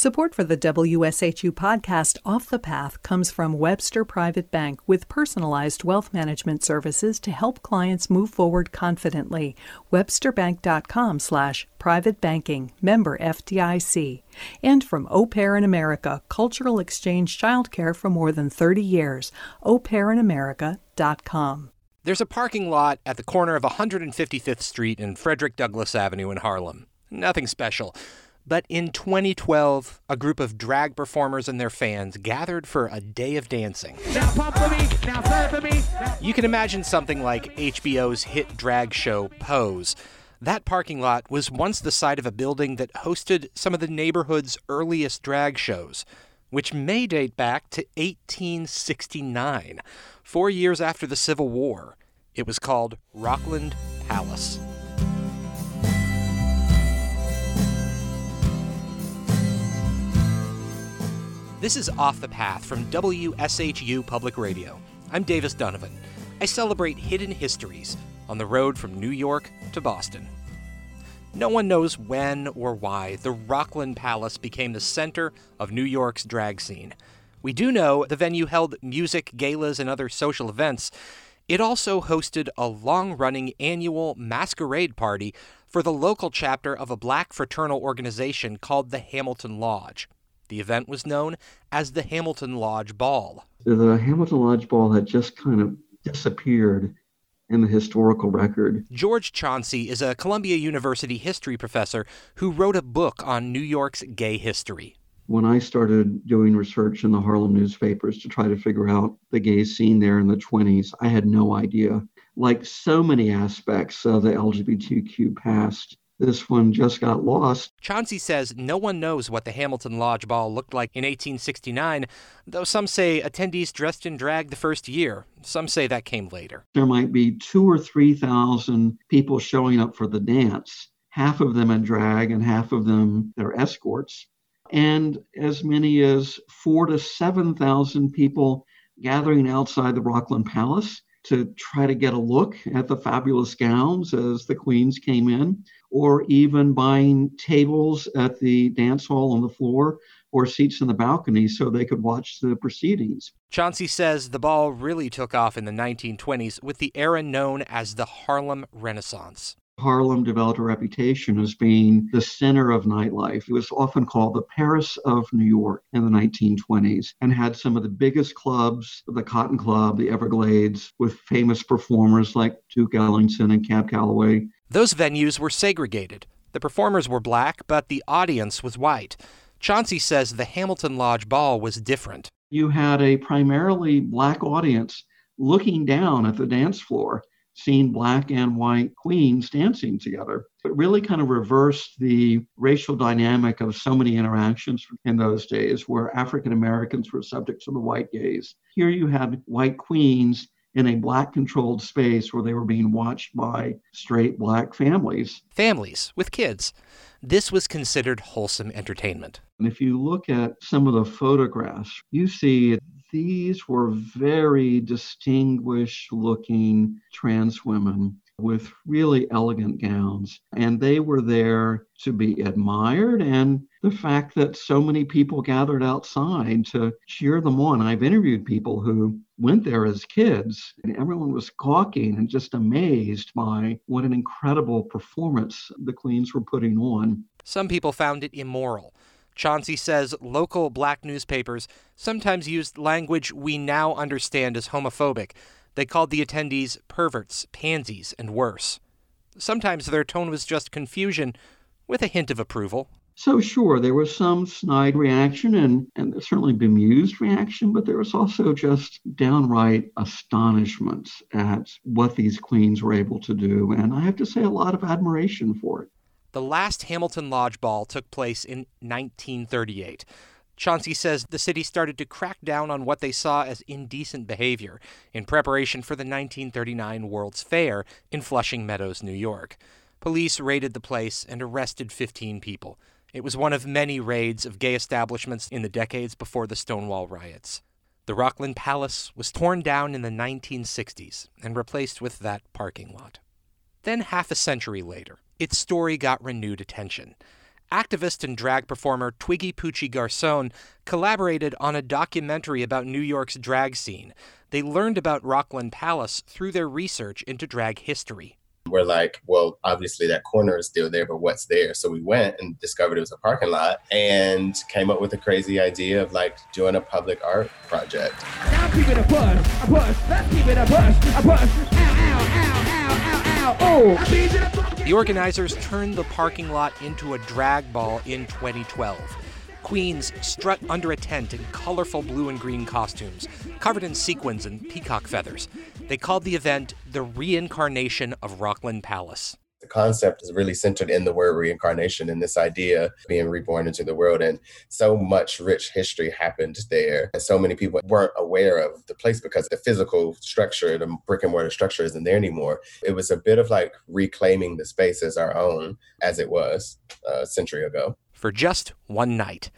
Support for the WSHU podcast Off the Path comes from Webster Private Bank with personalized wealth management services to help clients move forward confidently. websterbank.com slash private banking, member FDIC. And from Au Pair in America, cultural exchange childcare for more than 30 years. aupairinamerica.com. There's a parking lot at the corner of 155th Street and Frederick Douglass Avenue in Harlem. Nothing special. But in 2012, a group of drag performers and their fans gathered for a day of dancing. Now pump for me, now serve for me. You can imagine something like HBO's hit drag show Pose. That parking lot was once the site of a building that hosted some of the neighborhood's earliest drag shows, which may date back to 1869, four years after the Civil War. It was called Rockland Palace. This is Off the Path from WSHU Public Radio. I'm Davis Dunavin. I celebrate hidden histories on the road from New York to Boston. No one knows when or why the Rockland Palace became the center of New York's drag scene. We do know the venue held music, galas, and other social events. It also hosted a long running annual masquerade party for the local chapter of a black fraternal organization called the Hamilton Lodge. The event was known as the Hamilton Lodge Ball. The Hamilton Lodge Ball had just kind of disappeared in the historical record. George Chauncey is a Columbia University history professor who wrote a book on New York's gay history. When I started doing research in the Harlem newspapers to try to figure out the gay scene there in the 20s, I had no idea. Like so many aspects of the LGBTQ past, this one just got lost. Chauncey says no one knows what the Hamilton Lodge Ball looked like in 1869, though some say attendees dressed in drag the first year. Some say that came later. There might be two or 3,000 people showing up for the dance, half of them in drag and half of them their escorts, and as many as four to 7,000 people gathering outside the Rockland Palace to try to get a look at the fabulous gowns as the queens came in, or even buying tables at the dance hall on the floor or seats in the balcony so they could watch the proceedings. Chauncey says the ball really took off in the 1920s with the era known as the Harlem Renaissance. Harlem developed a reputation as being the center of nightlife. It was often called the Paris of New York in the 1920s and had some of the biggest clubs, the Cotton Club, the Everglades, with famous performers like Duke Ellington and Cab Calloway. Those venues were segregated. The performers were black, but the audience was white. Chauncey says the Hamilton Lodge Ball was different. You had a primarily black audience looking down at the dance floor seeing black and white queens dancing together. It really kind of reversed the racial dynamic of so many interactions in those days where African Americans were subjects of the white gaze. Here you had white queens in a black controlled space where they were being watched by straight black families. Families with kids. This was considered wholesome entertainment. And if you look at some of the photographs, you see these were very distinguished looking trans women with really elegant gowns. And they were there to be admired. And the fact that so many people gathered outside to cheer them on. I've interviewed people who went there as kids, and everyone was gawking and just amazed by what an incredible performance the Queens were putting on. Some people found it immoral. Chauncey says local black newspapers sometimes used language we now understand as homophobic. They called the attendees perverts, pansies, and worse. Sometimes their tone was just confusion with a hint of approval. So, sure, there was some snide reaction and, and certainly bemused reaction, but there was also just downright astonishment at what these queens were able to do. And I have to say, a lot of admiration for it. The last Hamilton Lodge Ball took place in 1938. Chauncey says the city started to crack down on what they saw as indecent behavior in preparation for the 1939 World's Fair in Flushing Meadows, New York. Police raided the place and arrested 15 people. It was one of many raids of gay establishments in the decades before the Stonewall riots. The Rockland Palace was torn down in the 1960s and replaced with that parking lot. Then, half a century later, its story got renewed attention. activist and drag performer Twiggy Pucci Garcon collaborated on a documentary about New York's drag scene. They learned about Rockland Palace through their research into drag history. We're like, well, obviously that corner is still there, but what's there? So we went and discovered it was a parking lot and came up with a crazy idea of like doing a public art project. Now keep it a push, a push. Let's keep it a push, a push. Ow, ow, ow, ow, ow, ow. Oh, The organizers turned the parking lot into a drag ball in 2012. Queens strut under a tent in colorful blue and green costumes, covered in sequins and peacock feathers. They called the event the reincarnation of Rockland Palace. Concept is really centered in the word reincarnation and this idea of being reborn into the world. And so much rich history happened there. And so many people weren't aware of the place because the physical structure, the brick and mortar structure isn't there anymore. It was a bit of like reclaiming the space as our own, as it was uh, a century ago. for just one night.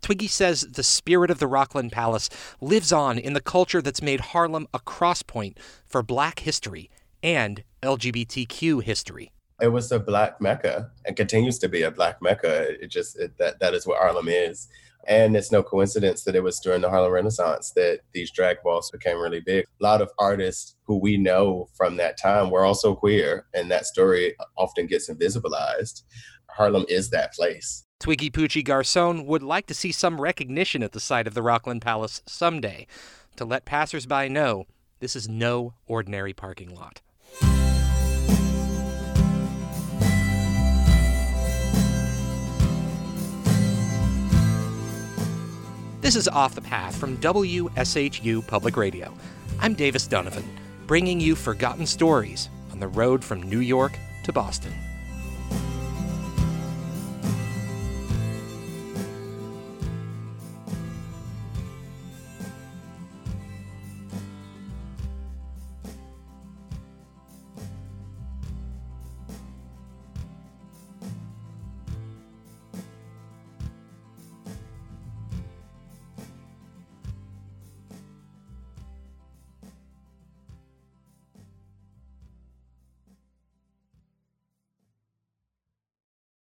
Twiggy says the spirit of the Rockland Palace lives on in the culture that's made Harlem a crosspoint for black history and LGBTQ history. It was a black mecca and continues to be a black mecca. It just it, that that is what Harlem is. And it's no coincidence that it was during the Harlem Renaissance that these drag balls became really big. A lot of artists who we know from that time were also queer, and that story often gets invisibilized. Harlem is that place. Twiggy Pucci Garcon would like to see some recognition at the site of the Rockland Palace someday to let passersby know this is no ordinary parking lot. This is Off the Path from WSHU Public Radio. I'm Davis Dunavin, bringing you forgotten stories on the road from New York to Boston.